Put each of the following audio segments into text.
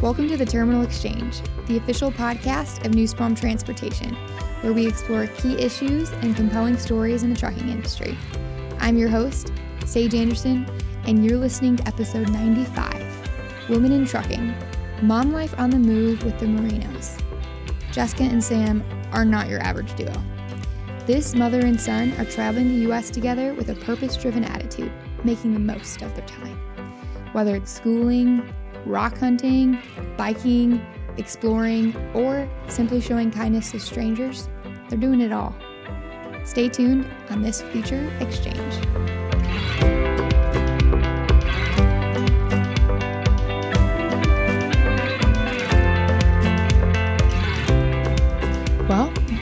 Welcome to the Terminal Exchange, the official podcast of Nussbaum Transportation, where we explore key issues and compelling stories in the trucking industry. I'm your host, Sage Anderson, and you're listening to episode 95 Women in Trucking Mom Life on the Move with the Marinos. Jessica and Sam are not your average duo. This mother and son are traveling the U.S. together with a purpose driven attitude, making the most of their time. Whether it's schooling, rock hunting, biking, exploring, or simply showing kindness to strangers, they're doing it all. Stay tuned on this feature exchange.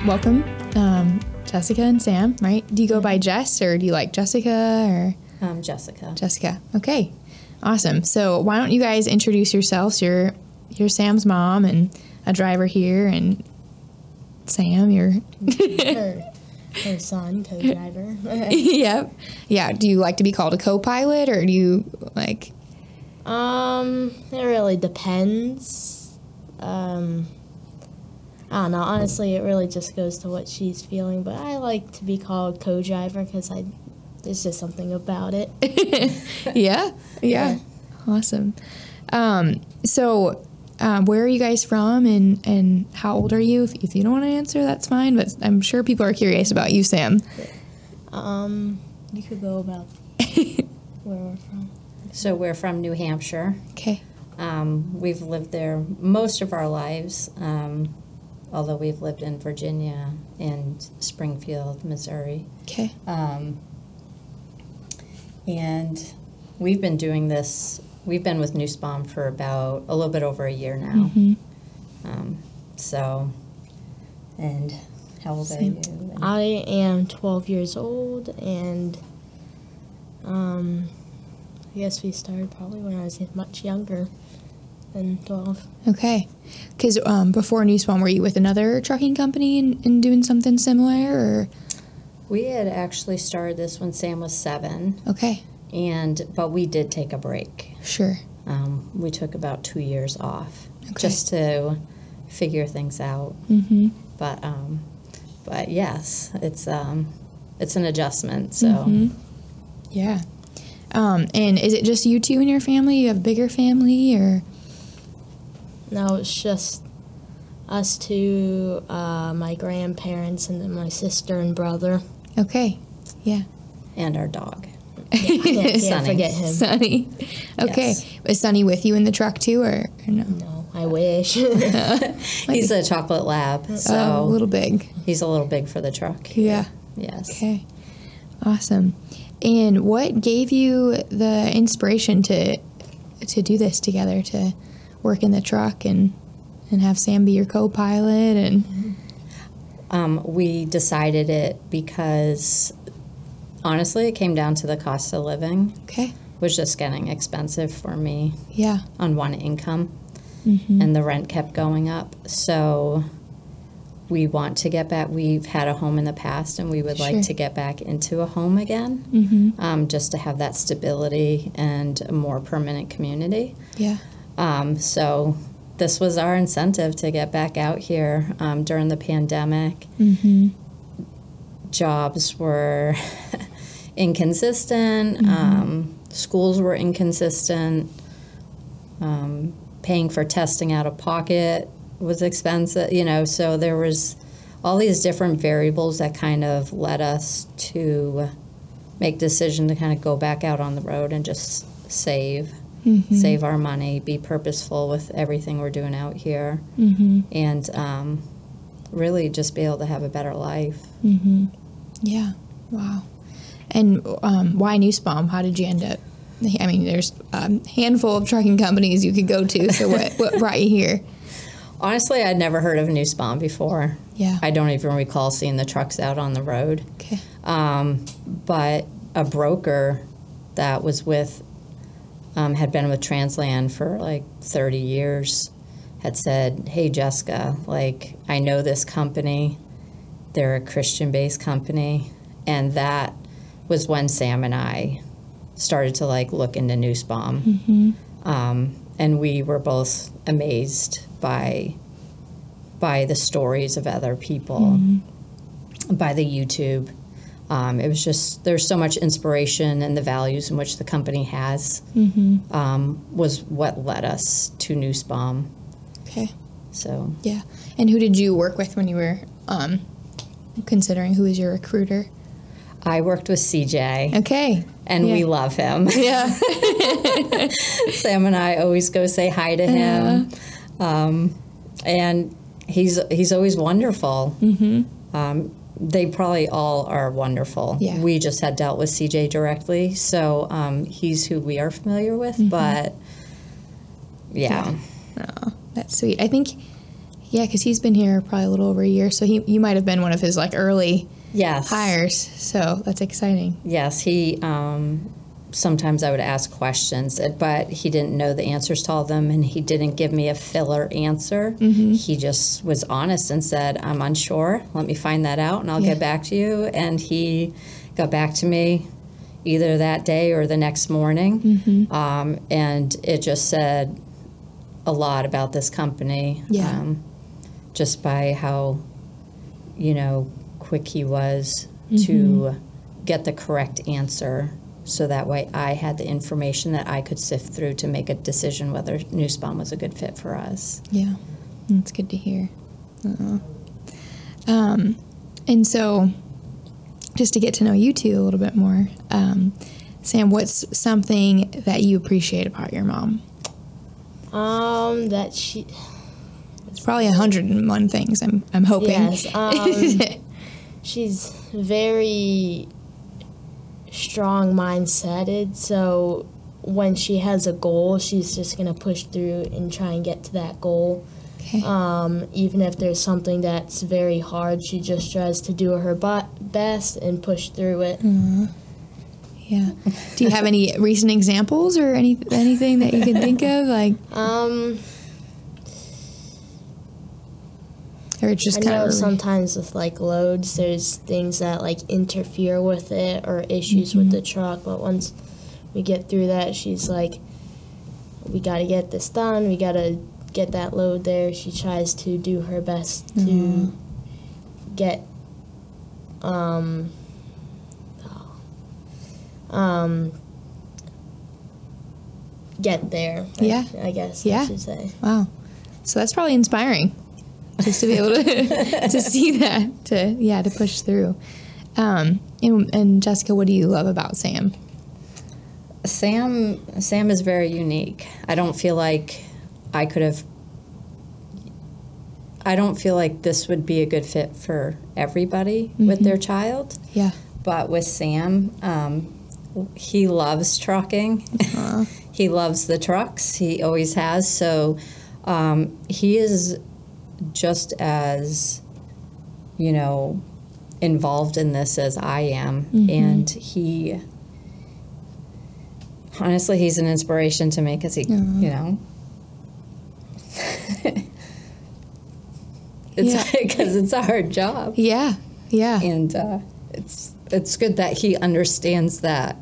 Welcome, um, Jessica and Sam, right? Do you go by Jess or do you like Jessica or Um, Jessica. Jessica? Okay, awesome. So why don't you guys introduce yourselves? You're you're Sam's mom and a driver here, and Sam, you're her, her son, co-driver. yep, yeah. Do you like to be called a co-pilot or do you like? um, it really depends. Um, I don't know. Honestly, it really just goes to what she's feeling. But I like to be called co-driver because I, there's just something about it. yeah, yeah, awesome. Um, so. Um, where are you guys from and, and how old are you? If, if you don't want to answer, that's fine, but I'm sure people are curious about you, Sam. Um, you could go about where we're from. So we're from New Hampshire. Okay. Um, we've lived there most of our lives, um, although we've lived in Virginia and Springfield, Missouri. Okay. Um, and we've been doing this, we've been with Nussbaum for about a little bit over a year now. Mhm. Um, so, and how old Same. are you? And- I am 12 years old, and um, I guess we started probably when I was much younger than 12. Okay. Because um, before Nussbaum, were you with another trucking company and, and doing something similar? Or we had actually started this when Sam was seven, okay, and but we did take a break. sure. Um, we took about two years off Okay. just to figure things out. Mm-hmm. But um, but yes, it's um, it's an adjustment. So Mhm. Yeah. Um, and is it just you two and your family? You have a bigger family, or No, it's just us two, uh, my grandparents, and then my sister and brother. okay? Yeah. and our dog. Yeah, can't Sunny. forget him. Sunny. Okay. Yes. Is Sunny with you in the truck too, or, or no? No, I wish. He's a chocolate lab, so oh, a little big. he's a little big for the truck. Yeah. Yes. Okay. Awesome. And what gave you the inspiration to to do this together, to work in the truck and and have Sam be your co-pilot and Um, we decided it because honestly, it came down to the cost of living okay. was just getting expensive for me Yeah. on one income, Mhm. and the rent kept going up. So we want to get back. We've had a home in the past, and we would Sure. like to get back into a home again, Mhm. um, just to have that stability and a more permanent community. Yeah. Um, so this was our incentive to get back out here um, during the pandemic. Mhm. Jobs were inconsistent. Mm-hmm. Um, schools were inconsistent. Um, paying for testing out of pocket was expensive. You know, so there was all these different variables that kind of led us to make decision to kind of go back out on the road and just save Mhm. save our money, be purposeful with everything we're doing out here, Mhm. and um, really just be able to have a better life. Mhm. Yeah. Wow. And um, why Nussbaum? How did you end up? I mean, there's a handful of trucking companies you could go to. So what what brought you here? Honestly, I'd never heard of Nussbaum before. Yeah. I don't even recall seeing the trucks out on the road. Okay. Um, but a broker that was with, um, had been with Transland for like 30 years, had said, "Hey Jessica, like I know this company. They're a Christian-based company." And that was when Sam and I started to like look into Nussbaum. Um, and we were both amazed by by the stories of other people, by the YouTube. Um, it was just there's so much inspiration and the values in which the company has um, was what led us to Nussbaum. Okay. So Yeah. And who did you work with when you were um, considering who was your recruiter? I worked with CJ, Okay. and we love him. Yeah. Sam and I always go say hi to him, um, and he's he's always wonderful. Mm-hmm. Um, they probably all are wonderful. Yeah. We just had dealt with CJ directly, so um, he's who we are familiar with. But yeah, Oh, that's sweet. I think, yeah, because he's been here probably a little over a year, so he you might have been one of his like early yes, hires. So that's exciting. Yes, he. Um, sometimes I would ask questions, uh, but he didn't know the answers to all of them, and he didn't give me a filler answer. He just was honest and said, "I'm unsure. Let me find that out, and I'll Yeah. get back to you." And he got back to me either that day or the next morning, um, and it just said a lot about this company. Yeah. Um, just by how, you know, quick he was to get the correct answer. So that way I had the information that I could sift through to make a decision whether Nussbaum was a good fit for us. Yeah, that's good to hear. uh Um, and so, just to get to know you two a little bit more, um, Sam, what's something that you appreciate about your mom? Um, that she. It's probably a hundred and one things. I'm I'm hoping. Yes. Um, she's very strong mindseted. So when she has a goal, she's just gonna push through and try and get to that goal. okay. Um, even if there's something that's very hard, she just tries to do her best and push through it. yeah. Do you have any recent examples or any anything that you can think of, like, Um, it's just I kind know of sometimes with like loads, there's things that like interfere with it or issues with the truck. But once we get through that, she's like, "We got to get this done. We got to get that load there." She tries to do her best to get, um, um, get there. I- Yeah. I, guess Yeah. I should say. Wow. So that's probably inspiring just to be able to to see that to yeah to push through. Um, and, and Jessica, what do you love about Sam? Sam Sam is very unique. I don't feel like I could have I don't feel like this would be a good fit for everybody with their child. Yeah. But with Sam, um, he loves trucking. he loves the trucks. He always has. So um, he is just as, you know, involved in this as I am. And he, honestly, he's an inspiration to me because he, you know, it's Yeah. because it's a hard job Yeah. Yeah. and uh, it's it's good that he understands that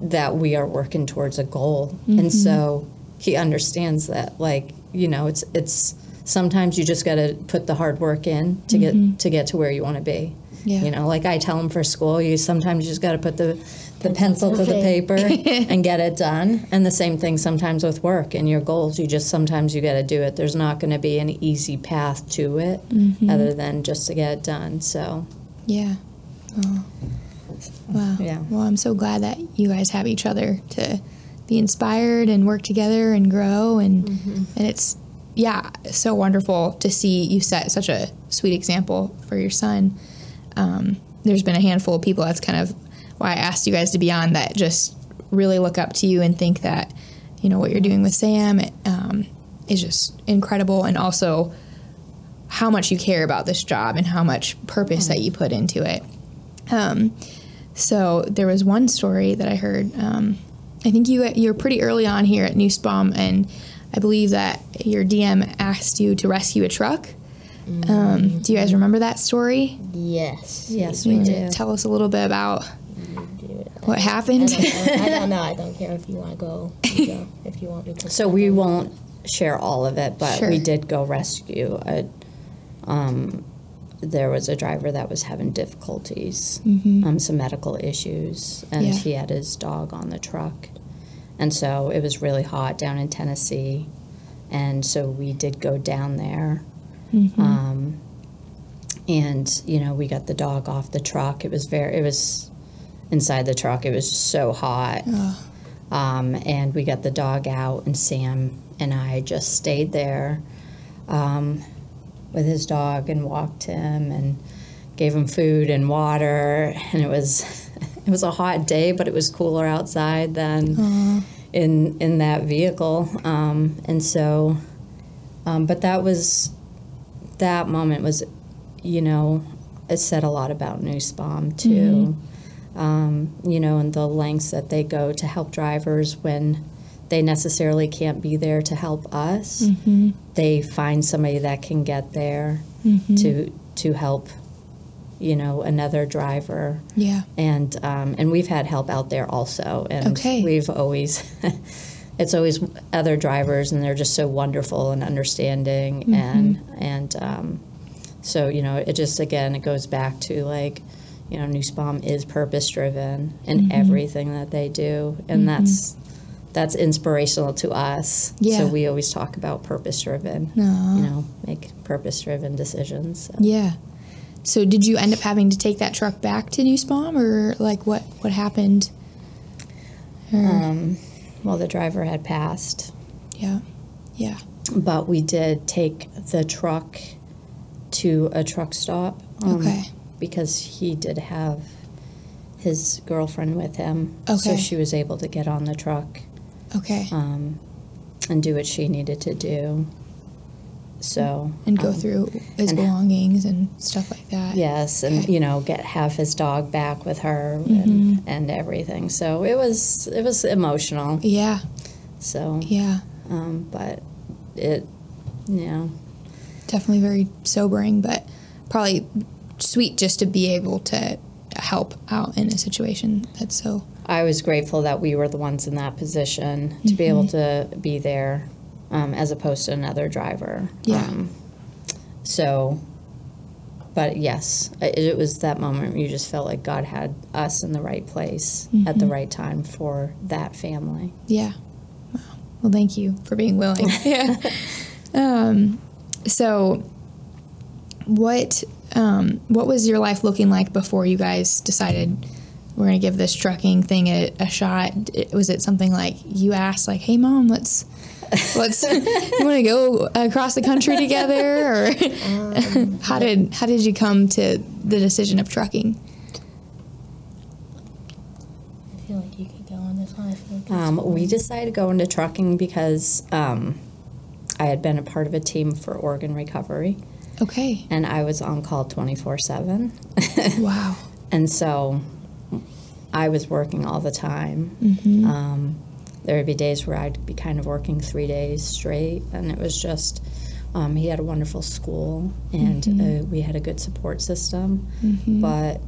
that we are working towards a goal and so he understands that like you know it's it's sometimes you just got to put the hard work in to get mm-hmm. to get to where you want to be Yeah. you know like i tell them for school you sometimes you just got to put the the pencil to the paper and get it done and the same thing sometimes with work and your goals you just sometimes you got to do it there's not going to be an easy path to it mm-hmm. other than just to get it done so Yeah. Oh. Wow. Yeah. Well, I'm so glad that you guys have each other to be inspired and work together and grow and mm-hmm. and it's yeah, so wonderful to see you set such a sweet example for your son. Um, there's been a handful of people that's kind of why I asked you guys to be on that just really look up to you and think that you know what you're doing with Sam um, is just incredible and also how much you care about this job and how much purpose that you put into it. Um, so there was one story that I heard. Um, I think you you're pretty early on here at Nussbaum, and I believe that your DM asked you to rescue a truck. Um, do you guys remember that story? Yes. Yes, You we do. Tell us a little bit about Do it. what I happened. don't. I don't know. I don't care if you want to go. You go. If you want me to. So we won't share all of it, but Sure. we did go rescue a. Um, there was a driver that was having difficulties, um, some medical issues, and Mm-hmm. Yeah. he had his dog on the truck, and so it was really hot down in Tennessee, and so we did go down there. Mm-hmm. Um, and you know we got the dog off the truck. It was very. It was inside the truck. It was so hot. Um, and we got the dog out, and Sam and I just stayed there um, with his dog and walked him and gave him food and water. And it was it was a hot day, but it was cooler outside than in in that vehicle. Um, and so, um, but that was that moment was, you know, it said a lot about Nussbaum too um, you know, and the lengths that they go to help drivers when they necessarily can't be there to help us. Mm-hmm. They find somebody that can get there to to help, you know, another driver. yeah. And um, and we've had help out there also, and Okay. we've always. It's always other drivers, and they're just so wonderful and understanding, and and um, so you know, it just again it goes back to like, you know, Nussbaum is purpose driven in everything that they do, and that's that's inspirational to us. Yeah. So we always talk about purpose driven. You know, make purpose driven decisions. So. Yeah. So did you end up having to take that truck back to Nussbaum, or like what what happened? Or, Um, well, the driver had passed, yeah. Yeah. but we did take the truck to a truck stop. um, Okay. Because he did have his girlfriend with him. So she was able to get on the truck Okay. um, and do what she needed to do. So and go um, through his and- belongings and stuff like that. Yes, and Okay. you know, get have his dog back with her Mm-hmm. and, and everything. So it was it was emotional. Yeah. So, Yeah. um, but it, you know, Definitely very sobering, but probably sweet just to be able to help out in a situation that's so. I was grateful that we were the ones in that position to be able to be there, um, as opposed to another driver. Yeah. Um, so, but yes, it, it was that moment you just felt like God had us in the right place at the right time for that family. Yeah. Wow. Well, thank you for being willing. yeah. Um, so, what um, what was your life looking like before you guys decided we're gonna give this trucking thing a, a shot? It- Was it something like you asked, like, "Hey, mom, let's let's you want to go across the country together?" Or how did how did you come to the decision of trucking? I feel like you could go on this one. I feel like Um, we decided to go into trucking because um, I had been a part of a team for organ recovery, Okay. and I was on call twenty four seven. Wow. And so I was working all the time. Mm-hmm. Um, there would be days where I'd be kind of working three days straight, and it was just, um, he had a wonderful school and Mm-hmm. uh, we had a good support system. But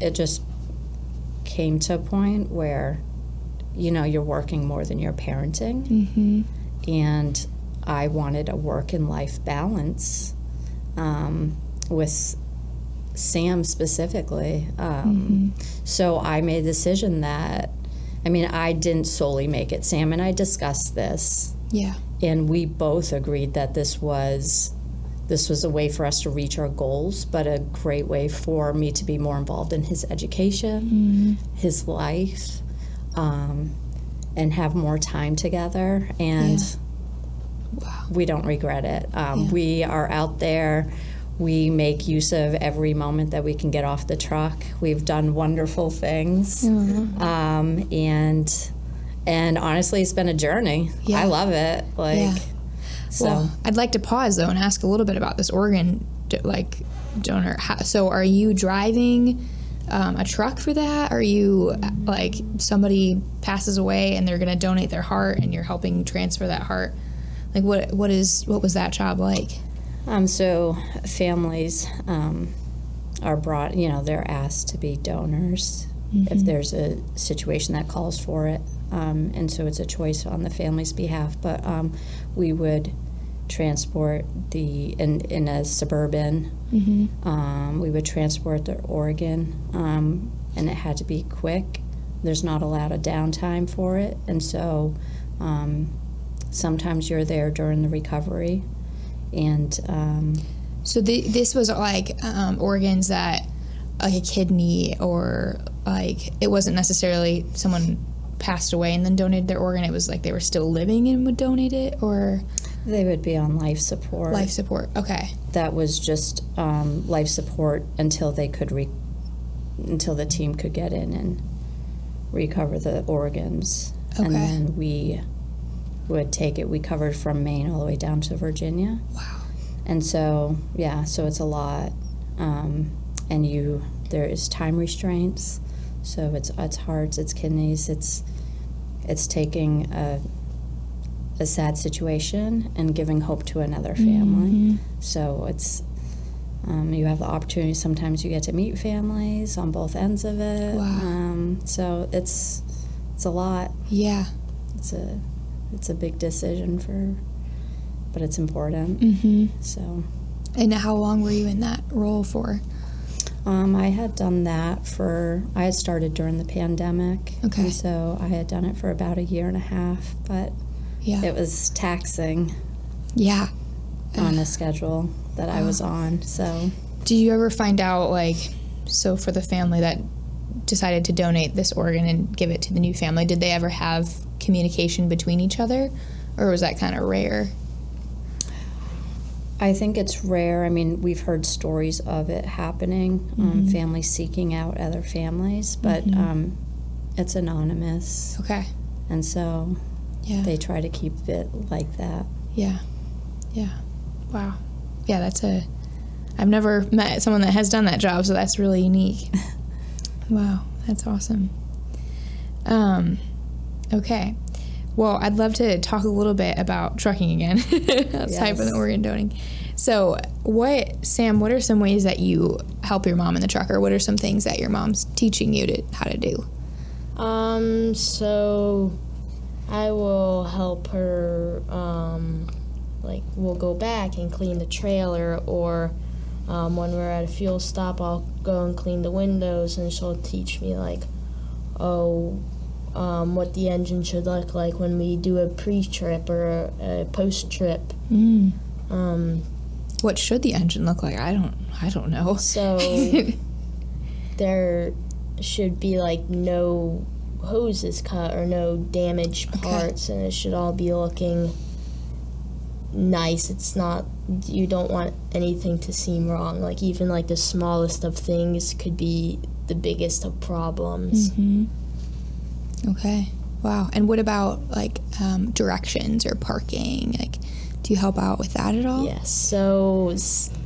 it just came to a point where, you know, you're working more than you're parenting. Mm-hmm. And I wanted a work and life balance um, with Sam specifically. Um, So I made a decision that, I mean, I didn't solely make it. Sam and I discussed this, Yeah. and we both agreed that this was this was a way for us to reach our goals, but a great way for me to be more involved in his education, his life, um, and have more time together. And Yeah. Wow. we don't regret it. Um, Yeah. We are out there. We make use of every moment that we can get off the truck. We've done wonderful things, um, and and honestly, it's been a journey. Yeah. I love it. Like, Yeah. so Well, I'd like to pause though and ask a little bit about this organ like donor. So, are you driving um, a truck for that? Are you like somebody passes away and they're going to donate their heart and you're helping transfer that heart Like what what is what was that job like? Um, so families um, are brought, you know, they're asked to be donors if there's a situation that calls for it. Um, and so it's a choice on the family's behalf. But um, we would transport the, in, in a suburban, um, we would transport the organ, um, and it had to be quick. There's not a lot of downtime for it. And so um, sometimes you're there during the recovery. And um, So the, this was like um, organs that like a kidney or like it wasn't necessarily someone passed away and then donated their organ. It was like they were still living and would donate it or they would be on life support. life support. Okay. That was just um, life support until they could re- until the team could get in and recover the organs, Okay. and then we would take it. We covered from Maine all the way down to Virginia. Wow. And so, yeah, so it's a lot. Um, and you, there is time restraints. So it's it's hearts, it's kidneys, it's it's taking a, a sad situation and giving hope to another family. So it's um, you have the opportunity. Sometimes you get to meet families on both ends of it. Wow. Um, so it's it's a lot. Yeah. It's a it's a big decision for, but it's important. Mm-hmm. So. And how long were you in that role for? Um, I had done that for, I had started during the pandemic. Okay. And so I had done it for about a year and a half, but Yeah. it was taxing yeah. on the schedule that I was on. So, Do you ever find out like so for the family that decided to donate this organ and give it to the new family, did they ever have communication between each other or was that kind of rare? I think it's rare. I mean, we've heard stories of it happening, um, families seeking out other families, but um, it's anonymous. Okay. And so Yeah. they try to keep it like that. Yeah. Yeah. Wow. Yeah, that's a I've never met someone that has done that job, so that's really unique. wow, that's awesome. Um okay. Well, I'd love to talk a little bit about trucking again, aside from the Yes. organ donating. So, what, Sam? What are some ways that you help your mom in the truck, or what are some things that your mom's teaching you to how to do? Um, so I will help her, um, like, we'll go back and clean the trailer, or um, when we're at a fuel stop, I'll go and clean the windows, and she'll teach me, like, oh, um, what the engine should look like when we do a pre trip or a, a post trip. Mm. Um, What should the engine look like? I don't. I don't know. so there should be like no hoses cut or no damaged parts and it should all be looking nice it's not you don't want anything to seem wrong like even like the smallest of things could be the biggest of problems hmm Okay. Wow. And what about like um, directions or parking? Like, do you help out with that at all? yes so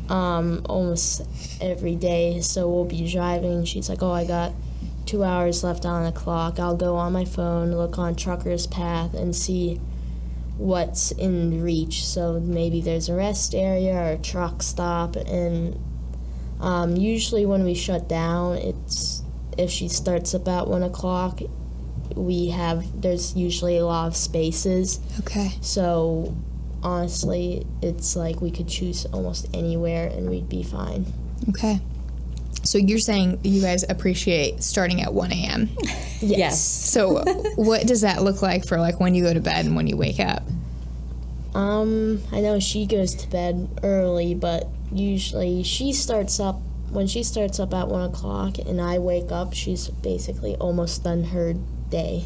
um almost every day so we'll be driving she's like oh i got two hours left on the clock i'll go on my phone look on trucker's path and see what's in reach so maybe there's a rest area or a truck stop and um, usually when we shut down it's if she starts about one o'clock we have there's usually a lot of spaces Okay. so honestly, it's like we could choose almost anywhere and we'd be fine. Okay. So you're saying you guys appreciate starting at 1 a.m. Yes. So what does that look like for like when you go to bed and when you wake up? Um, I know she goes to bed early, but usually she starts up when she starts up at one o'clock and I wake up. She's basically almost done her day,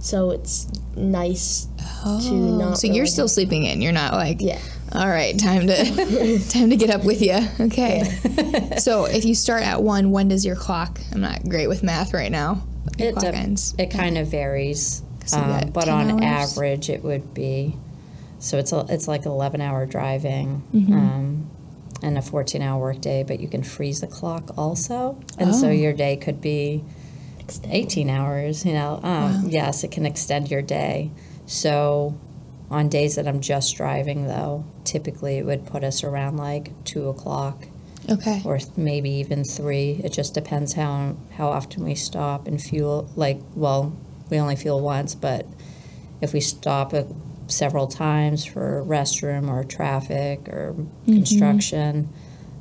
so it's nice. Oh, not so you're really still sleeping in. You're not like, Yeah. all right, time to time to get up with you. Okay. so if you start at one, when does your clock? I'm not great with math right now. It, clock dep- ends. it kind of varies, So um, but on hours? average, it would be. So it's a, it's like eleven hour driving, Mm-hmm. um, and a fourteen hour workday. But you can freeze the clock also, and so Oh. your day could be eighteen hours. You know, um, yes, it can extend your day. So on days that I'm just driving, though, typically it would put us around like two o'clock Okay. or maybe even three. It just depends how how often we stop and fuel. Like, well, we only fuel once, but if we stop a, several times for restroom or traffic or construction,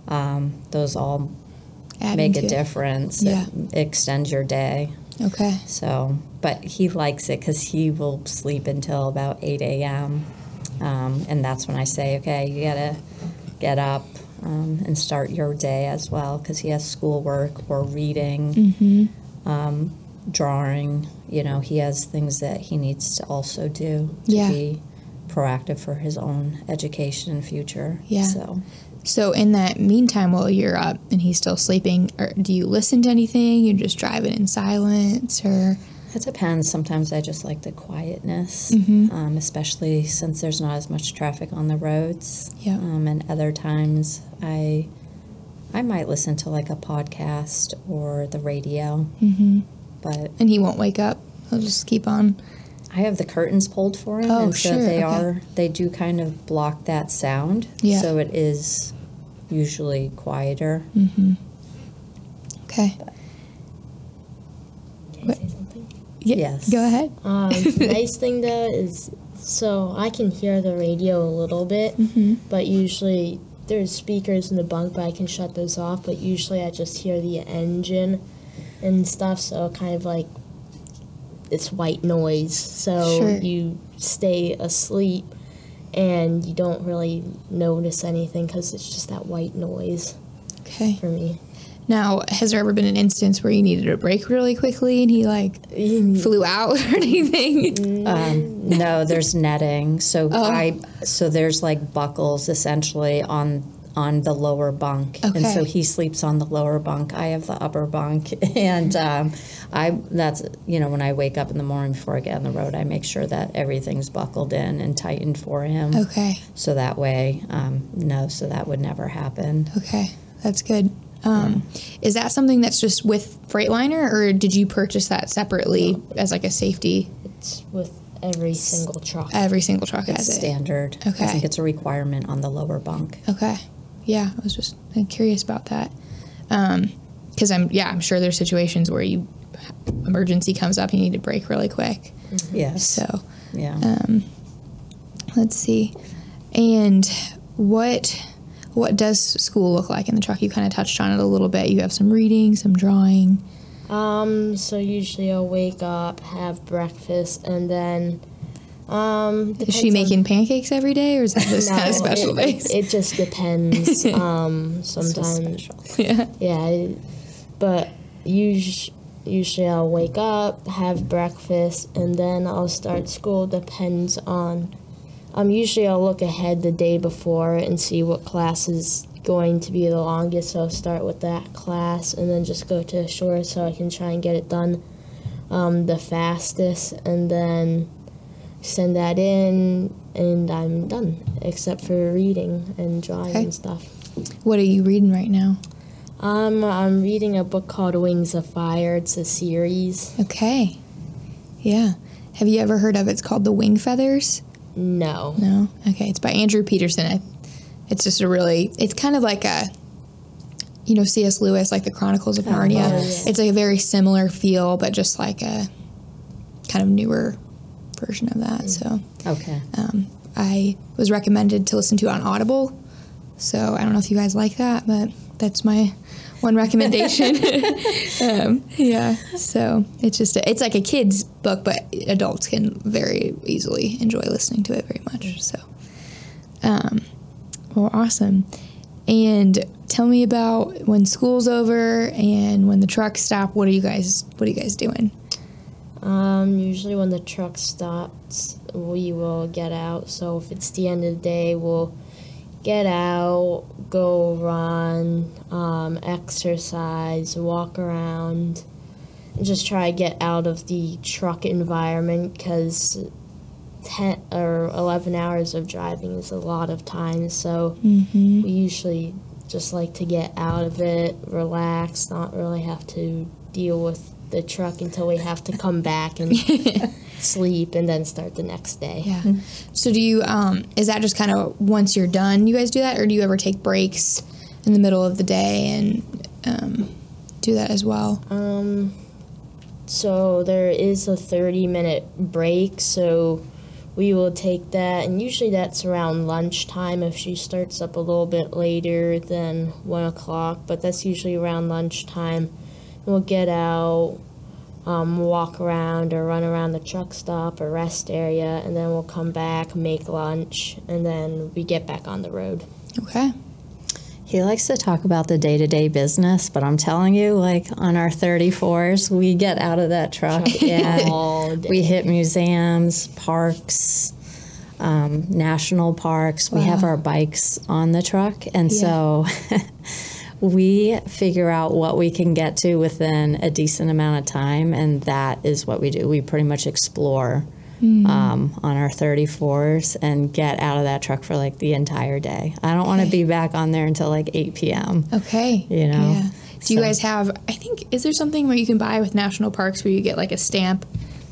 um, those all Adding make a to difference. Yeah. It extends your day. Okay. So, but he likes it because he will sleep until about 8 a.m. Um, and that's when I say, okay, you gotta get up um, and start your day as well because he has schoolwork or reading, Mm-hmm. um, drawing. You know, he has things that he needs to also do to Yeah. be proactive for his own education and future. Yeah. So, So in that meantime, while you're up and he's still sleeping, or do you listen to anything? You're just driving in silence, or It depends. Sometimes I just like the quietness, Mhm. um, especially since there's not as much traffic on the roads. Yeah. Um, and other times I I might listen to like a podcast or the radio, mm-hmm. but and he won't wake up. He'll just keep on. I have the curtains pulled for him, Oh, and so sure, they okay. are they do kind of block that sound. Yeah. So it is usually quieter. Mm-hmm. Okay. Can I say something? Yeah, Yes. Go ahead. Um, nice thing though is so I can hear the radio a little bit, Mm-hmm. but usually there's speakers in the bunk, but I can shut those off. But usually I just hear the engine and stuff, so kind of like it's white noise. So Sure. you stay asleep and you don't really notice anything because it's just that white noise Okay. for me. Now, has there ever been an instance where you needed a break really quickly and he like flew out or anything? Um, no, there's netting. So Oh. I so there's like buckles essentially on on the lower bunk, and so Okay. he sleeps on the lower bunk. I have the upper bunk, and um, I that's you know when I wake up in the morning before I get on the road, I make sure that everything's buckled in and tightened for him. Okay. So that way, um, no, so that would never happen. Okay. That's good. Um, Is that something that's just with Freightliner, or did you purchase that separately as like a safety? It's with every single truck. Every single truck It's has it. standard. Okay. I think it's a requirement on the lower bunk. Okay. Yeah, I was just uh, curious about that. Because I'm, yeah, I'm sure there's situations where you emergency comes up, you need to break really quick. Yes. So yeah. um, let's see. And what what does school look like in the truck? You kind of touched on it a little bit. You have some reading, some drawing. Um, so usually I'll wake up, have breakfast, and then um Is she depends on- making pancakes every day, or is that just kind of special it, days? It, it just depends. um sometimes yeah. yeah, but usually usually I'll wake up, have breakfast, and then I'll start school depends on um usually I'll look ahead the day before and see what class is going to be the longest, so I'll start with that class and then just go to the short so I can try and get it done um, the fastest and then send that in and I'm done except for reading and drawing Okay. and stuff. What are you reading right now? Um, I'm reading a book called Wings of Fire. It's a series. Okay. Yeah. Have you ever heard of it? It's called The Wing Feathers. No. No. Okay. It's by Andrew Peterson. I, it's just a really. It's kind of like a. You know, C.S. Lewis, like the Chronicles of Narnia. oh, yeah. It's like a very similar feel, but just like a kind of newer version of that. So Okay. um, I was recommended to listen to on Audible. So I don't know if you guys like that, but that's my one recommendation. um, yeah. So it's just a, it's like a kid's book, but adults can very easily enjoy listening to it very much. So, um, well, awesome. And tell me about when school's over and when the trucks stop. What are you guys? What are you guys doing? Um, usually when the truck stops, we will get out. So if it's the end of the day, we'll get out, go run, um, exercise, walk around, and just try to get out of the truck environment because 10 or 11 hours of driving is a lot of time. So Mm-hmm. we usually just like to get out of it, relax, not really have to deal with the truck until we have to come back and sleep, and then start the next day. Yeah. So do you um is that just kind of once you're done you guys do that or do you ever take breaks in the middle of the day and um do that as well? Um, so there is a 30 minute break, so we will take that, and usually that's around lunchtime if she starts up a little bit later than 1 o'clock, but that's usually around lunchtime. We'll get out, um, walk around or run around the truck stop or rest area, and then we'll come back, make lunch, and then we get back on the road. Okay. He likes to talk about the day to day business, but I'm telling you, like on our 34s, we get out of that truck day. we hit museums, parks, um, national parks. We have our bikes on the truck. And so we figure out what we can get to within a decent amount of time. And that is what we do. We pretty much explore. Um, on our 34s and get out of that truck for like the entire day. I don't want to be back on there until like 8 p.m. Okay. You know, Yeah. Do you guys have I think is there something where you can buy with national parks where you get like a stamp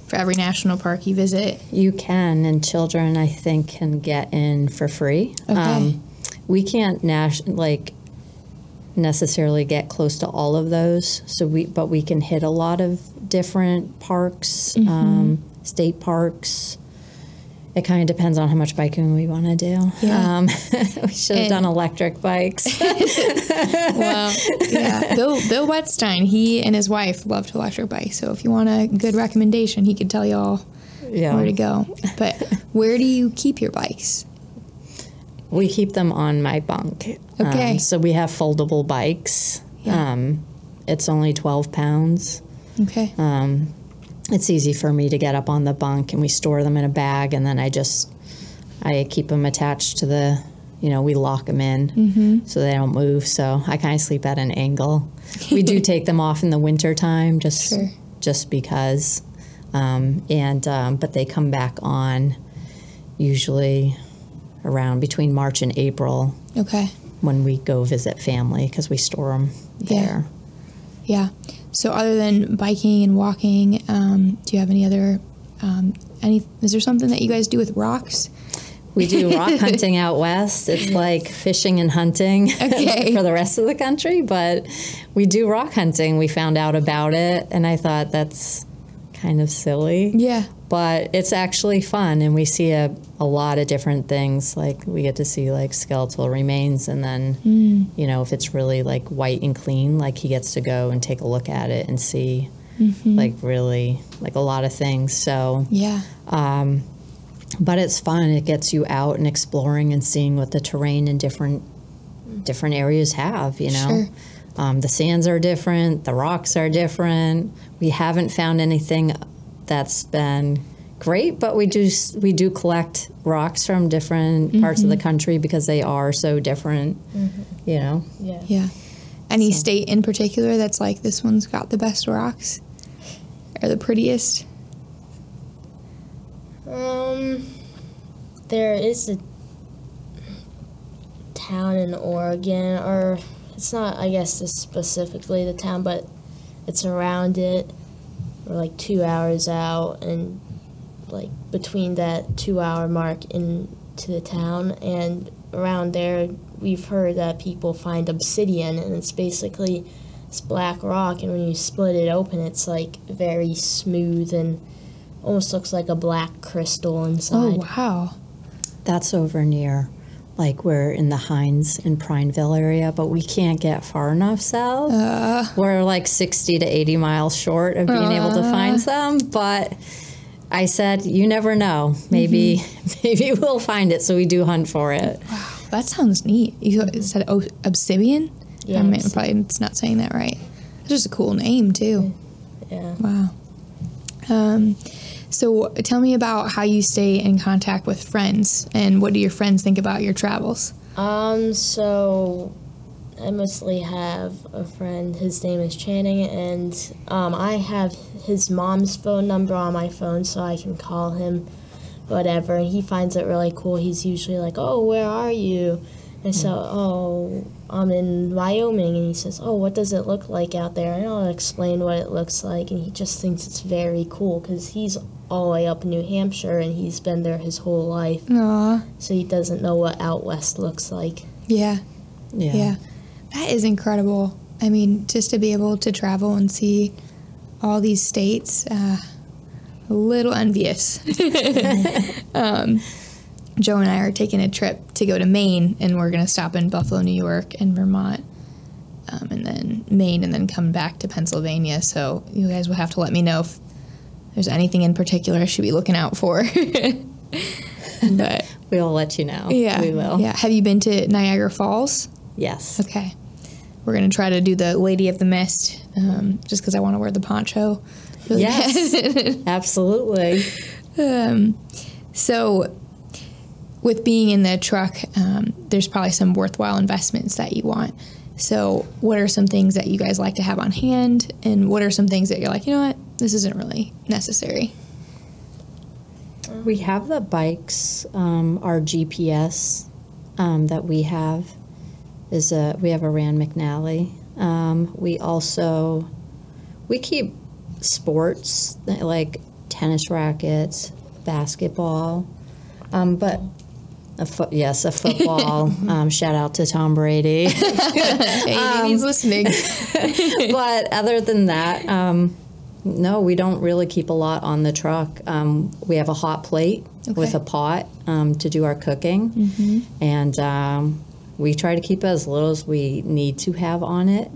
for every national park you visit? You can, and children, I think, can get in for free. Okay. we can't nas- like necessarily get close to all of those, so we but we can hit a lot of different parks, Mm-hmm. um, state parks. It kind of depends on how much biking we want to do. Yeah. Um, we should have done electric bikes. Well, yeah. Bill Bill Wetstein, he and his wife love to electric bike. So if you want a good recommendation, he could tell you all yeah. where to go. But where do you keep your bikes? We keep them on my bunk. Um, so we have foldable bikes. Yeah. Um, it's only 12 pounds. Okay. Um, it's easy for me to get up on the bunk and we store them in a bag and then I just, I keep them attached to the, you know, we lock them in Mm-hmm. so they don't move. So I kind of sleep at an angle. We do take them off in the winter time just, Sure. just because. Um, and, um, but they come back on usually around between March and April Okay. when we go visit family because we store them Yeah. there. Yeah. So other than biking and walking, um, do you have any other um, any? Is there something that you guys do with rocks? We do rock hunting out west. It's like fishing and hunting Okay. for the rest of the country, but we do rock hunting. We found out about it, and I thought that's kind of silly. Yeah. But it's actually fun, and we see a, a lot of different things. Like we get to see like skeletal remains, and then you know if it's really like white and clean, like he gets to go and take a look at it and see like really like a lot of things. So Yeah. um, but it's fun. It gets you out and exploring and seeing what the terrain in different different areas have. You know, Sure. um, the sands are different, the rocks are different. We haven't found anything that's been great, but we do we do collect rocks from different parts of the country because they are so different. You know, Yeah. Yeah. Any So- state in particular that's like this one's got the best rocks or the prettiest? Um, there is a town in Oregon, or it's not, I guess, specifically the town, but it's around it. We're like two hours out, and like between that two hour mark into the town, and around there, we've heard that people find obsidian, and it's basically this black rock, and when you split it open, it's like very smooth and almost looks like a black crystal inside. Oh inside. wow. that's over near. Like we're in the Hines and Prineville area, but we can't get far enough south. Uh, We're like 60 to 80 miles short of being able to find some, but I said, you never know. Maybe maybe we'll find it, so we do hunt for it. Wow, that sounds neat. You said oh, obsidian? Yeah, I mean, obsidian. probably it's not saying that right. It's just a cool name too. Yeah. Wow. Um, so tell me about how you stay in contact with friends and what do your friends think about your travels? Um, so I mostly have a friend. His name is Channing, and um, I have his mom's phone number on my phone, so I can call him, whatever. And he finds it really cool. He's usually like, "Oh, where are you?" I said, "Oh, I'm in Wyoming," and he says, "Oh, what does it look like out there?" And I'll explain what it looks like, and he just thinks it's very cool because he's all the way up in New Hampshire and he's been there his whole life, Aw, so he doesn't know what out west looks like. yeah, Yeah. yeah. That is incredible. I mean, just to be able to travel and see all these states, uh, a little envious. um, Joe and I are taking a trip to go to Maine, and we're going to stop in Buffalo, New York, and Vermont, um, and then Maine, and then come back to Pennsylvania. So you guys will have to let me know if there's anything in particular I should be looking out for. but We'll let you know. yeah, We will. Yeah, have you been to Niagara Falls? Yes. Okay. We're going to try to do the Lady of the Mist um, just because I want to wear the poncho. really Yes. Absolutely. um, so, with being in the truck, um, there's probably some worthwhile investments that you want. So, what are some things that you guys like to have on hand? And what are some things that you're like, you know what, this isn't really necessary? We have the bikes. Um, our GPS um, that we have is a we have a Rand McNally. Um, we also we keep sports like tennis rackets, basketball, um, but a foot yes a football. um, shout out to Tom Brady. Hey, he's listening. but other than that, um, no, we don't really keep a lot on the truck. Um, we have a hot plate with a pot um, to do our cooking, and um, we try to keep as little as we need to have on it,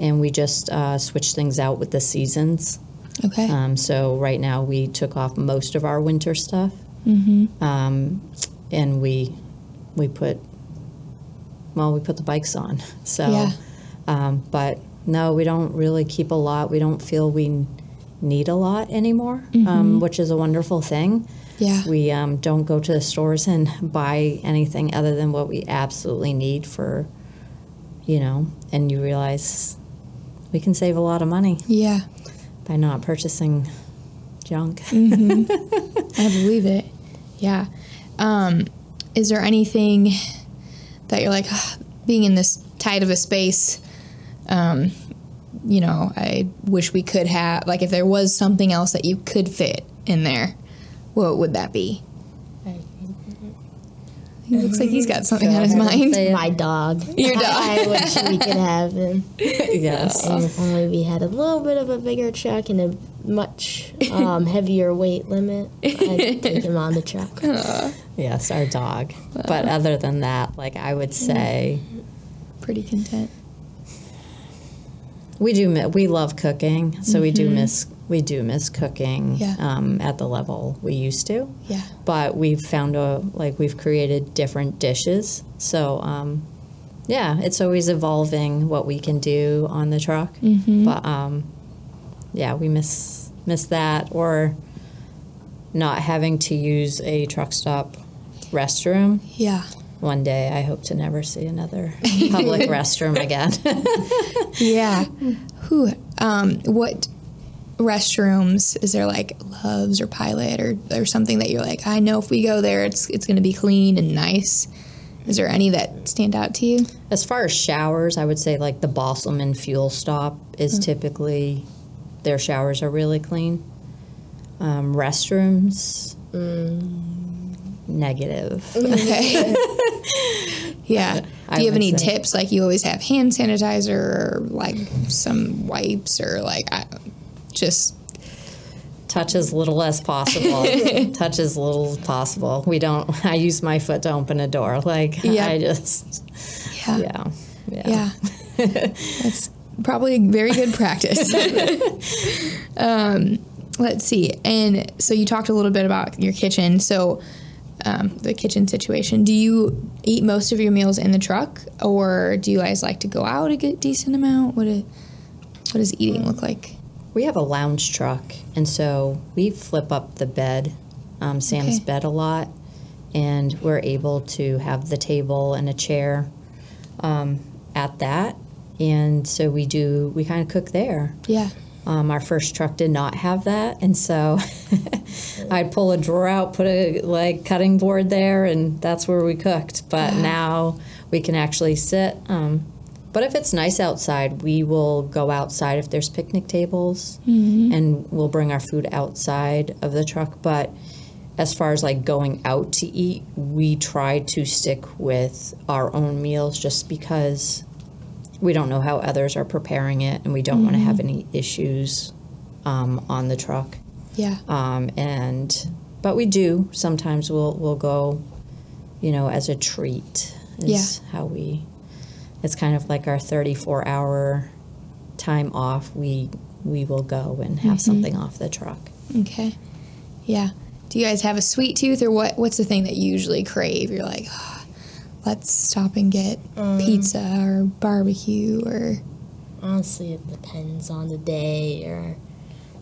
and we just uh, switch things out with the seasons. Okay. Um, so right now we took off most of our winter stuff, um, and we we put well we put the bikes on. So, Yeah. um, but no, we don't really keep a lot. We don't feel we need a lot anymore, um, which is a wonderful thing. yeah. We um, don't go to the stores and buy anything other than what we absolutely need for, you know, and you realize we can save a lot of money yeah. by not purchasing junk. I believe it. Yeah. Um, is there anything that you're like, "Ah, being in this tight of a space, um, you know, I wish we could have, like, if there was something else that you could fit in there, what would that be? He looks like he's got something on his mind. My dog. Your dog. I wish we could have him. yes. And if only we had a little bit of a bigger truck and a much um, heavier weight limit, I'd take him on the truck. Yes, our dog. But other than that, like I would say, Pretty content. We do we love cooking, so we do miss we do miss cooking Yeah. um, at the level we used to. Yeah. But we've found a like we've created different dishes, so um, yeah, it's always evolving what we can do on the truck. But um, yeah, we miss miss that or not having to use a truck stop restroom. Yeah. One day, I hope to never see another public restroom again. Yeah. Who? Um, what restrooms is there like Loves or Pilot or or something that you're like I know if we go there it's it's going to be clean and nice. Is there any that stand out to you? as far as showers, I would say like the Bosselman fuel stop is typically their showers are really clean. Um, restrooms, negative. Okay. yeah. Do you have any say- tips? Like you always have hand sanitizer or like some wipes or like I, just Touch as little as possible. Touch as little as possible. We don't. I use my foot to open a door. Like Yeah. I just. yeah. Yeah. Yeah. Yeah. That's probably a very good practice. um, let's see. And so you talked a little bit about your kitchen. So um, the kitchen situation. Do you eat most of your meals in the truck, or do you guys like to go out a good decent amount? What do, what does eating look like? We have a lounge truck, and so we flip up the bed, um, Sam's Okay. bed, a lot, and we're able to have the table and a chair um, at that. And so we do, we kind of cook there. Yeah. Um, our first truck did not have that, and so I'd pull a drawer out, put a like cutting board there, and that's where we cooked. But now we can actually sit. Um, but if it's nice outside, we will go outside if there's picnic tables, and we'll bring our food outside of the truck. But as far as like going out to eat, we try to stick with our own meals just because we don't know how others are preparing it and we don't want to have any issues um, on the truck. Yeah. Um, and but we do sometimes we'll we'll go, you know, as a treat is how we. It's kind of like our 34 hour time off. We we will go and have something off the truck. Okay. Yeah. Do you guys have a sweet tooth or what what's the thing that you usually crave? You're like, "Ah, let's stop and get pizza or barbecue or Honestly, it depends on the day, or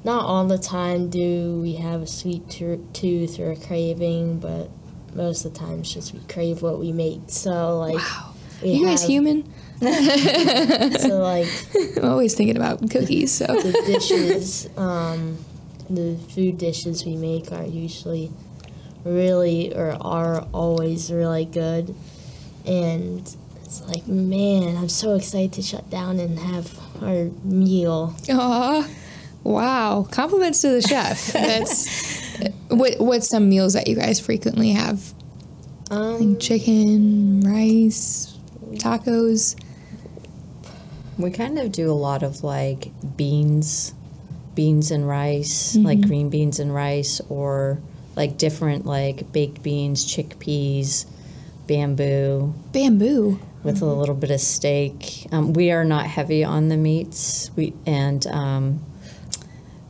not all the time do we have a sweet tooth or a craving, but most of the time it's just we crave what we make. So like, wow. you guys human? So like I'm always thinking about cookies, so the dishes, um, the food dishes we make are usually really or are always really good, and it's like man, I'm so excited to shut down and have our meal. Aw. Wow. Compliments to the chef. That's what what's some meals that you guys frequently have? Um, Chicken, rice, tacos. We kind of do a lot of like beans, beans and rice, like green beans and rice, or like different like baked beans, chickpeas, bamboo Bamboo. with a little bit of steak. Um, we are not heavy on the meats. We and um,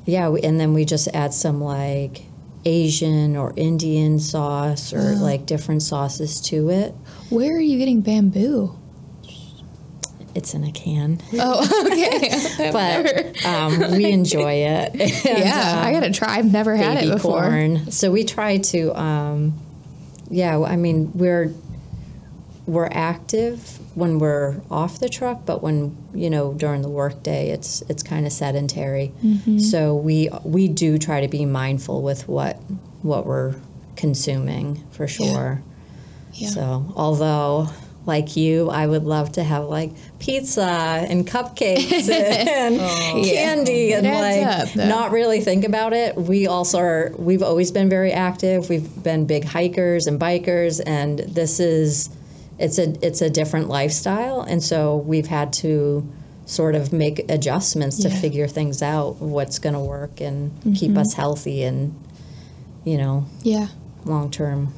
yeah, we, and then we just add some like Asian or Indian sauce or like different sauces to it. Where are you getting bamboo? It's in a can, Oh, okay. but um, we enjoy it. And, yeah, I um, gotta try. I've never had it baby before. corn. So we try to, um, yeah. I mean, we're we're active when we're off the truck, but when you know during the workday, it's it's kind of sedentary. Mm-hmm. So we we do try to be mindful with what what we're consuming for sure. Yeah. So although. Like you, I would love to have like pizza and cupcakes and candy and like up, not really think about it. We also are, we've always been very active. We've been big hikers and bikers, and this is, it's a, it's a different lifestyle. And so we've had to sort of make adjustments to Yeah. figure things out, what's going to work and keep Mm-hmm. us healthy and, you know, Yeah. long term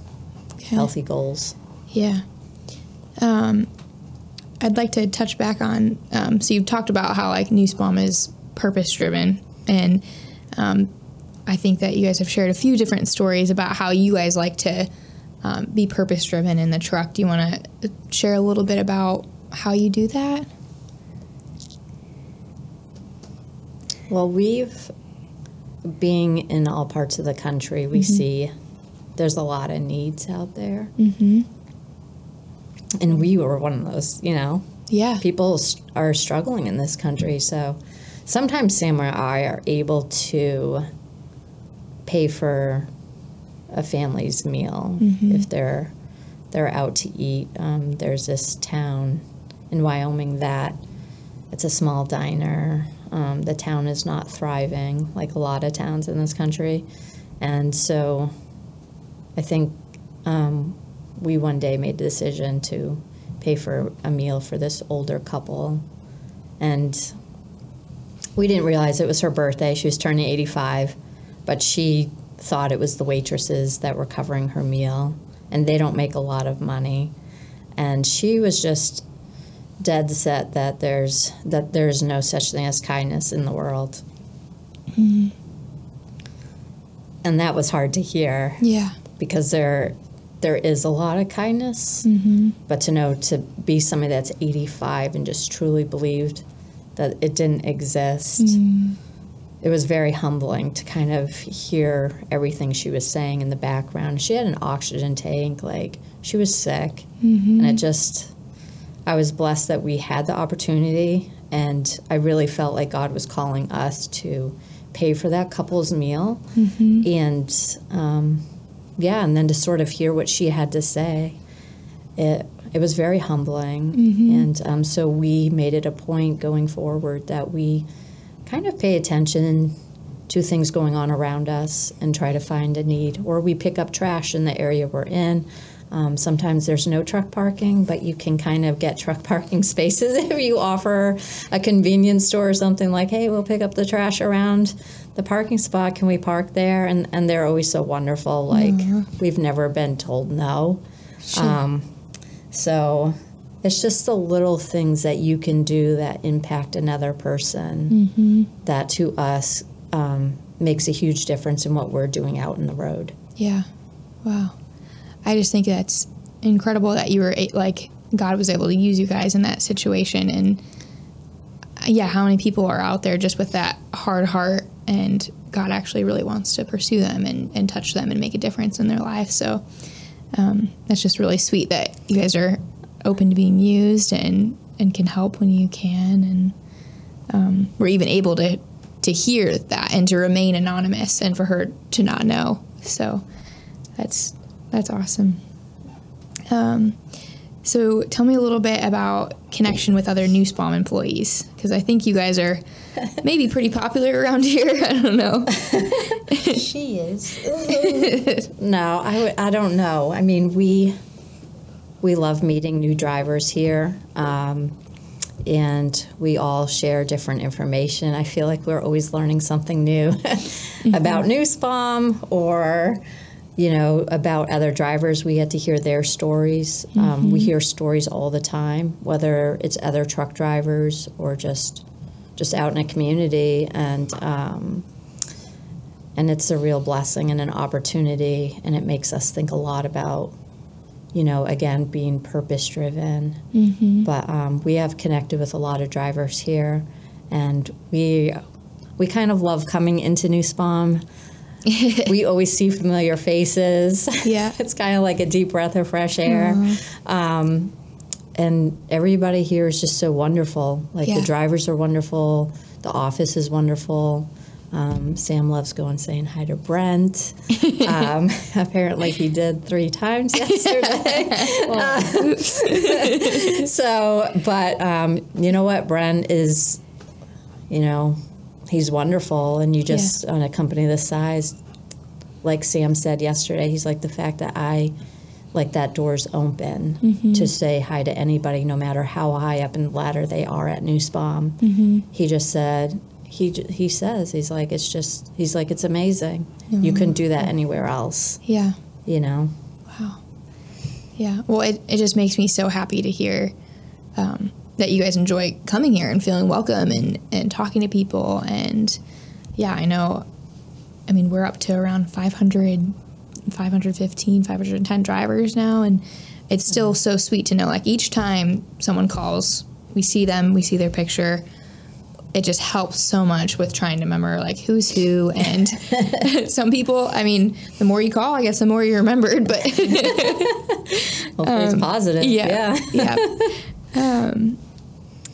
Okay. healthy goals. Yeah. Um, I'd like to touch back on. Um, so you've talked about how like Nussbaum is purpose driven, and um, I think that you guys have shared a few different stories about how you guys like to um, be purpose driven in the truck. Do you want to share a little bit about how you do that? Well, we've, being in all parts of the country, we see there's a lot of needs out there. Mm-hmm. And we were one of those, you know, Yeah. people are struggling in this country. So sometimes Sam or I are able to pay for a family's meal if they're they're out to eat. Um, there's this town in Wyoming that it's a small diner. Um, the town is not thriving like a lot of towns in this country, and so I think um, we one day made the decision to pay for a meal for this older couple, and we didn't realize it was her birthday. She was turning 85, but she thought it was the waitresses that were covering her meal, and they don't make a lot of money. And she was just dead set that there's that there's no such thing as kindness in the world. And that was hard to hear Yeah. because there there is a lot of kindness, Mm-hmm. but to know to be somebody that's 85 and just truly believed that it didn't exist, Mm-hmm. It was very humbling to kind of hear everything she was saying in the background. She had an oxygen tank, like she was sick, Mm-hmm. and it just. I was blessed that we had the opportunity and I really felt like God was calling us to pay for that couple's meal. And um, yeah, and then to sort of hear what she had to say, it, it was very humbling. And um, so we made it a point going forward that we kind of pay attention to things going on around us and try to find a need. Or we pick up trash in the area we're in. Um, sometimes there's no truck parking, but you can kind of get truck parking spaces if you offer a convenience store or something like, hey, we'll pick up the trash around the parking spot. Can we park there? And, and they're always so wonderful. Like, we've never been told no. Um, so it's just the little things that you can do that impact another person that to us um, makes a huge difference in what we're doing out in the road. Yeah. Wow. I just think that's incredible that you were like God was able to use you guys in that situation and uh, yeah, how many people are out there just with that hard heart and God actually really wants to pursue them and, and touch them and make a difference in their life. So um, that's just really sweet that you guys are open to being used and, and can help when you can. And um, we're even able to, to hear that and to remain anonymous and for her to not know. So that's that's awesome. Um, so tell me a little bit about connection with other Nussbaum employees because I think you guys are maybe pretty popular around here. I don't know. She is. No, I, w- I don't know. I mean, we we love meeting new drivers here, um, and we all share different information. I feel like we're always learning something new about Nussbaum or you know about other drivers. We get to hear their stories. Um, we hear stories all the time, whether it's other truck drivers or just just out in a community and. Um, and it's a real blessing and an opportunity and it makes us think a lot about you know again being purpose driven but um, we have connected with a lot of drivers here and we we kind of love coming into Nussbaum. we always see familiar faces. Yeah. it's kind of like a deep breath of fresh air. Um, and everybody here is just so wonderful. Like Yeah. the drivers are wonderful. The office is wonderful um, Sam loves going saying hi to Brent. Um, apparently, he did three times yesterday. so, but um, you know what? Brent is, you know, he's wonderful, and you just on a company this size, like Sam said yesterday, he's like the fact that I. Like that door's open to say hi to anybody, no matter how high up in the ladder they are at Nussbaum. He just said, he he says he's like it's just he's like it's amazing. You couldn't do that anywhere else, Yeah. you know. Wow. Yeah. Well, it, it just makes me so happy to hear um, that you guys enjoy coming here and feeling welcome and, and talking to people. And yeah, I know, I mean, we're up to around 500, 515, 510 drivers now. And it's still so sweet to know, like, each time someone calls, we see them, we see their picture. It just helps so much with trying to remember like who's who and some people I mean the more you call I guess the more you're remembered but Hopefully it's positive. Um, yeah, Yeah. yeah. um,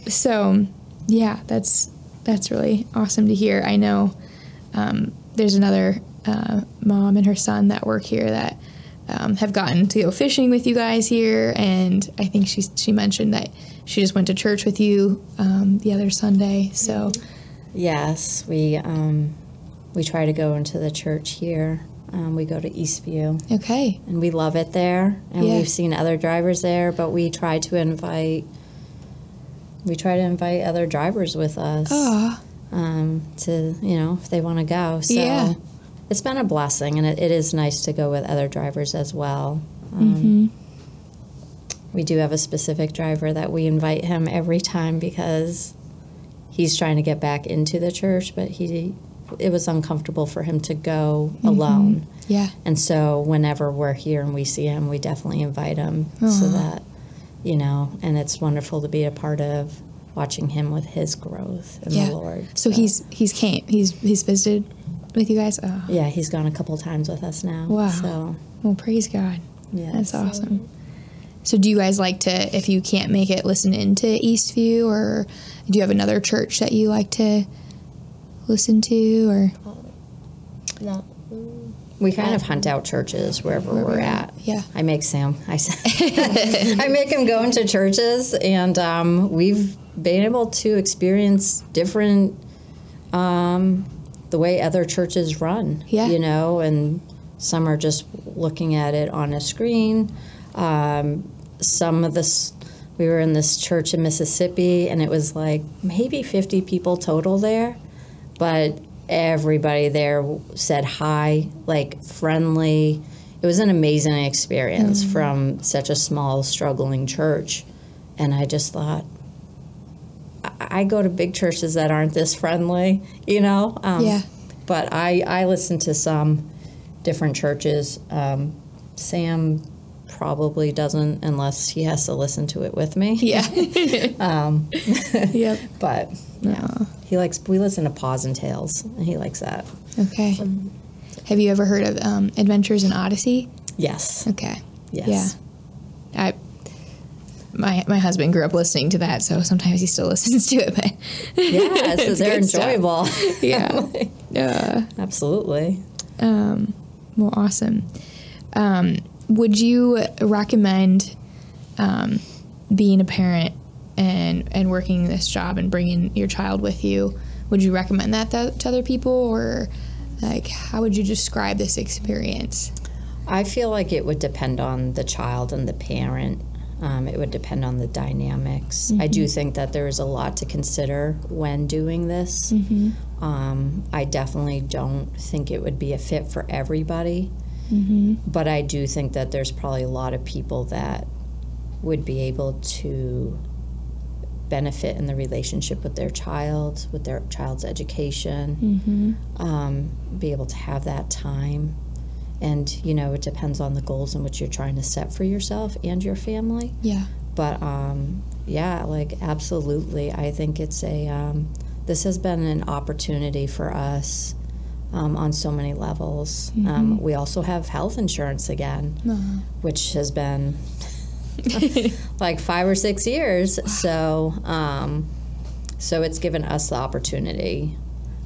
so, yeah, that's that's really awesome to hear. I know um, there's another uh, mom and her son that work here that um, have gotten to go fishing with you guys here, and I think she she mentioned that she just went to church with you um, the other Sunday. So, Yes, we um, we try to go into the church here. Um, we go to Eastview, okay, and we love it there. And Yeah. we've seen other drivers there, but we try to invite we try to invite other drivers with us oh, um, to you know if they want to go. So Yeah. it's been a blessing, and it, it is nice to go with other drivers as well. Um, We do have a specific driver that we invite him every time because he's trying to get back into the church, but he it was uncomfortable for him to go mm-hmm. alone. yeah, And so whenever we're here and we see him, we definitely invite him so that you know, and it's wonderful to be a part of watching him with his growth in yeah. the Lord. So he's he's came he's he's visited with you guys. Oh, yeah, he's gone a couple times with us now. Wow. So well, praise God. yeah. That's awesome. So do you guys like to, if you can't make it, listen into Eastview, or do you have another church that you like to listen to, or No. We kind of hunt out churches wherever we're at. Yeah. I make Sam. I, I make him go into churches, and um, we've been able to experience different um, the way other churches run. Yeah. You know, and some are just looking at it on a screen. Um, some of this. We were in this church in Mississippi, and it was like maybe 50 people total there, but everybody there said hi, like friendly. It was an amazing experience from such a small, struggling church. And I just thought, I, I go to big churches that aren't this friendly, you know? Um, Yeah. But I, I listen to some different churches. Um, Sam probably doesn't unless he has to listen to it with me. yeah, Um, yep, but yeah, he likes. We listen to Paws and Tales, and he likes that. okay. Have you ever heard of um, Adventures in Odyssey? Yes. Okay, Yes. yeah. I my my husband grew up listening to that, so sometimes he still listens to it. But Yeah. so they're good stuff. enjoyable. Yeah. uh, Absolutely. Um, well, awesome. Um, would you recommend um, being a parent and and working this job and bringing your child with you? Would you recommend that to, to other people, or like how would you describe this experience? I feel like it would depend on the child and the parent. Um, it would depend on the dynamics. I do think that there is a lot to consider when doing this. Um, I definitely don't think it would be a fit for everybody, but I do think that there's probably a lot of people that would be able to benefit in the relationship with their child, with their child's education, um, be able to have that time. And, you know, it depends on the goals in which you're trying to set for yourself and your family. Yeah. But um, yeah, like absolutely. I think it's a, um, this has been an opportunity for us um, on so many levels. Um, we also have health insurance again, Uh, which has been like five or six years. So, um, so it's given us the opportunity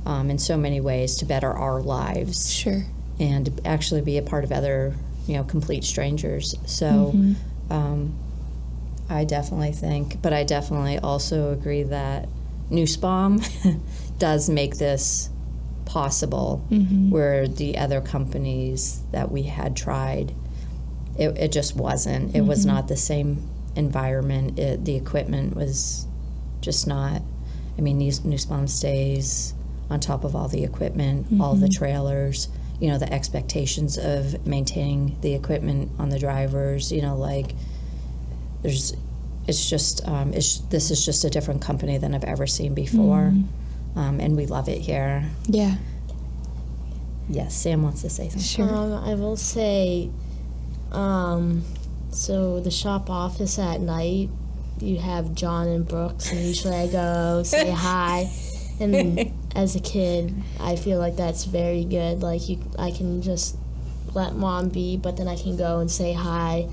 um, in so many ways to better our lives sure. and actually be a part of other, you know, complete strangers. So, um, I definitely think, but I definitely also agree that Nussbaum does make this possible, mm-hmm. where the other companies that we had tried, it, it just wasn't. It was mm-hmm. not the same environment. It, the equipment was just not. I mean, new Nussbaum stays on top of all the equipment, all the mm-hmm. trailers, you know, the expectations of maintaining the equipment on the drivers, you know, like there's, it's just, um, it's, this is just a different company than I've ever seen before. Um, and we love it here. Yeah. Yes, Sam wants to say something. Sure. Um, I will say, um, so the shop office at night, you have John and Brooks, and usually I go say hi. And as a kid, I feel like that's very good. Like you, I can just let mom be, but then I can go and say hi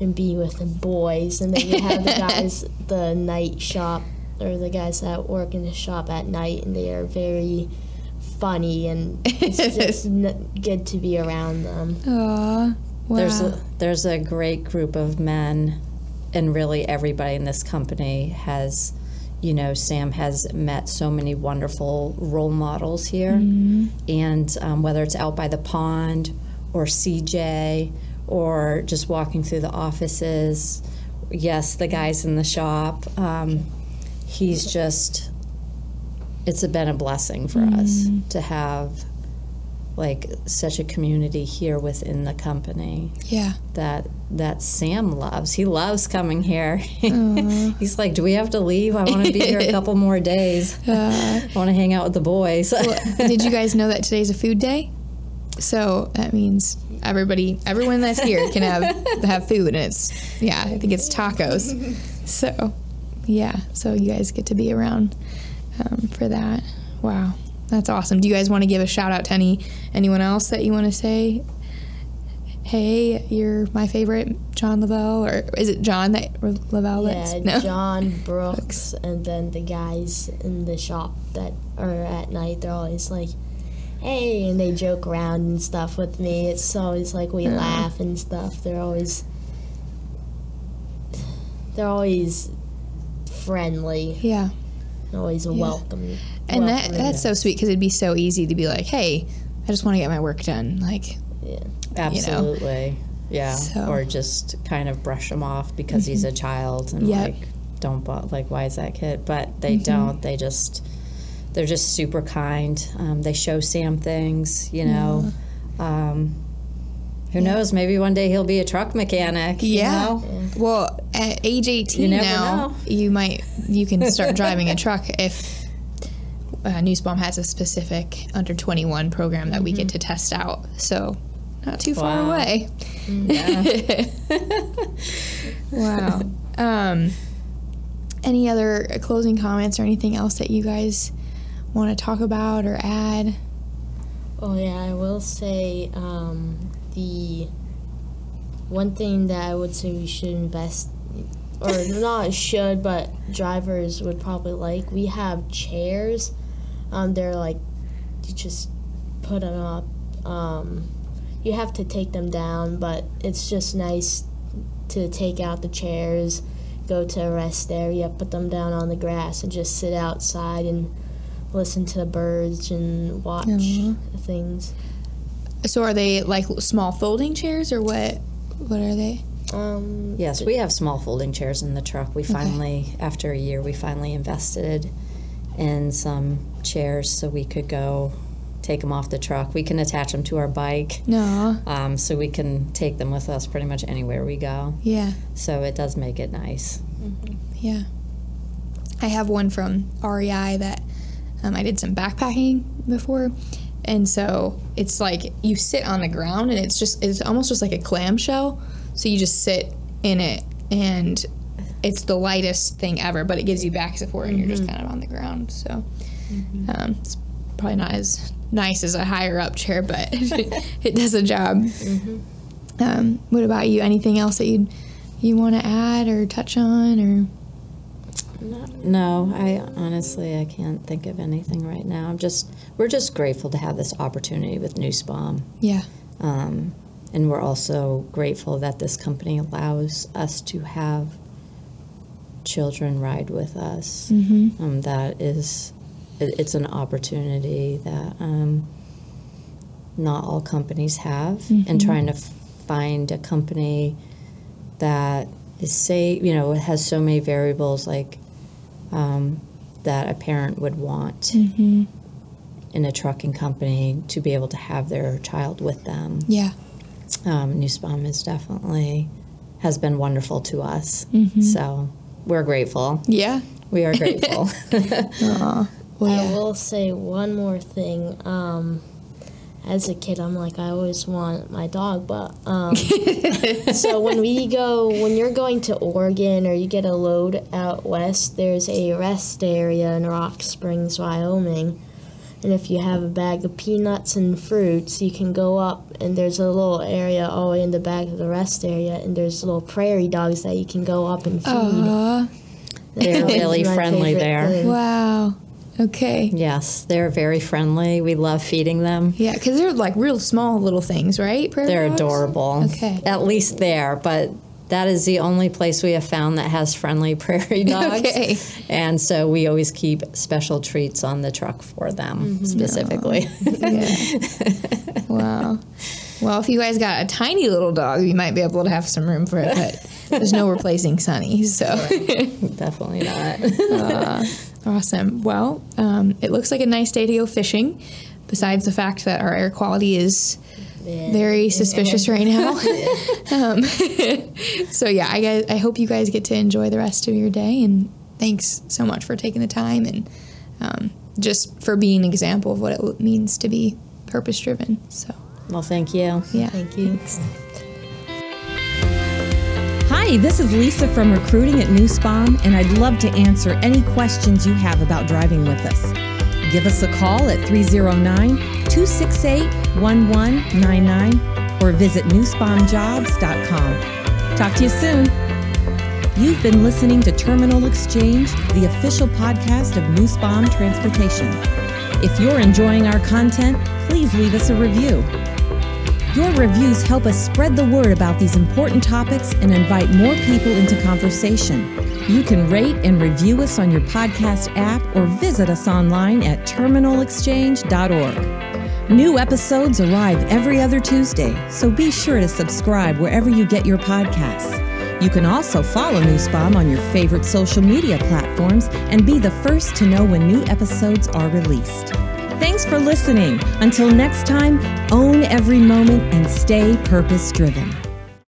and be with the boys. And then you have the guys, the night shop, or the guys that work in the shop at night, and they are very funny, and it's just n- good to be around them. Aw. Wow. There's a, there's a great group of men, and really everybody in this company has, you know, Sam has met so many wonderful role models here, and um, whether it's out by the pond or CJ or just walking through the offices, yes, the guys in the shop. Um, he's just, it's been a blessing for us mm. to have like such a community here within the company yeah. that that Sam loves. He loves coming here. He's like, "Do we have to leave? I want to be here a couple more days. I want to hang out with the boys." Did you guys know that today's a food day? So that means everybody, everyone that's here can have have food, and it's yeah, I think it's tacos. So yeah, so you guys get to be around um, for that. Wow, that's awesome. Do you guys want to give a shout out to any anyone else that you want to say hey, you're my favorite John Lavelle, or is it John that Lavelle? Yeah, no. John Brooks, and then the guys in the shop that are at night, they're always like, "Hey," and they joke around and stuff with me. It's always like we Yeah. laugh and stuff. They're always, they're always friendly, Yeah, and always welcome. and that that's so sweet because it'd be so easy to be like, hey, I just want to get my work done. Like, yeah. Absolutely. Yeah. So- Mm-hmm. Or just kind of brush him off because he's a child and Yep. like don't bo- like why is that kid? But they Mm-hmm. don't. They just they're just super kind. Um, they show Sam things, you know. Um, who knows? Maybe one day he'll be a truck mechanic. you yeah. know? Well, at age 18 You now, know. you might you can start driving a truck if uh, Nussbaum has a specific under 21 program that we get to test out. So, not too far Mm-hmm. Wow. away. Yeah. Wow. um, any other closing comments or anything else that you guys want to talk about or add? Oh yeah, I will say um, the one thing that I would say we should invest, or not should, but drivers would probably like. We have chairs. Um, they're like you just put them up. Um, you have to take them down, but it's just nice to take out the chairs, go to a rest area, put them down on the grass, and just sit outside and listen to the birds and watch Aw. things. So, are they like small folding chairs or what? What are they? Um, Yes, we have small folding chairs in the truck. We finally, after a year, we finally invested in some chairs so we could go take them off the truck. We can attach them to our bike, No. um, so we can take them with us pretty much anywhere we go. Yeah. So it does make it nice. Yeah. I have one from REI that um, I did some backpacking before. And so it's like you sit on the ground and it's just, it's almost just like a clamshell. So you just sit in it and it's the lightest thing ever, but it gives you back support and you're just kind of on the ground. So um, it's probably not as nice as a higher up chair, but it does a job. Um, what about you? Anything else that you you want to add or touch on or? No, I honestly I can't think of anything right now. I'm just we're just grateful to have this opportunity with Nussbaum. Yeah. Um, and we're also grateful that this company allows us to have children ride with us. Mm-hmm. Um, that is, it, it's an opportunity that um, not all companies have. And trying to f- find a company that is safe, you know, it has so many variables like um, that a parent would want Mm-hmm. in a trucking company to be able to have their child with them. Yeah. Um, Nussbaum is definitely has been wonderful to us. Mm-hmm. So we're grateful. Yeah. We are grateful. Aw. Well, I will say one more thing. Um, as a kid, I'm like, I always want my dog, but um, so when we go, when you're going to Oregon or you get a load out west, there's a rest area in Rock Springs, Wyoming. And if you have a bag of peanuts and fruits, you can go up and there's a little area all the way in the back of the rest area, and there's little prairie dogs that you can go up and feed. Aw. They're really friendly there. thing. Wow. Okay. yes, they're very friendly. We love feeding them. Yeah, because they're like real small little things, right? Prairie They're dogs? adorable. Okay. At least there, but that is the only place we have found that has friendly prairie dogs. Okay. And so we always keep special treats on the truck for them specifically. Yeah. wow. Well, if you guys got a tiny little dog, you might be able to have some room for it, but there's no replacing Sunny. So Definitely not. awesome. Well, um, it looks like a nice day to go fishing. Besides the fact that our air quality is Yeah. very suspicious right now. um, so yeah, I guys, I hope you guys get to enjoy the rest of your day, and thanks so much for taking the time and um, just for being an example of what it means to be purpose driven. So well, thank you. yeah, Thank you. Hi, this is Lisa from recruiting at Nussbaum, and I'd love to answer any questions you have about driving with us. Give us a call at 309 268 1199 or visit nussbaumjobs.com. Talk to you soon. You've been listening to Terminal Exchange, the official podcast of Nussbaum Transportation. If you're enjoying our content, please leave us a review. Your reviews help us spread the word about these important topics and invite more people into conversation. You can rate and review us on your podcast app or visit us online at terminalexchange.org. New episodes arrive every other Tuesday, so be sure to subscribe wherever you get your podcasts. You can also follow Nussbaum on your favorite social media platforms and be the first to know when new episodes are released. Thanks for listening. Until next time, own every moment and stay purpose driven.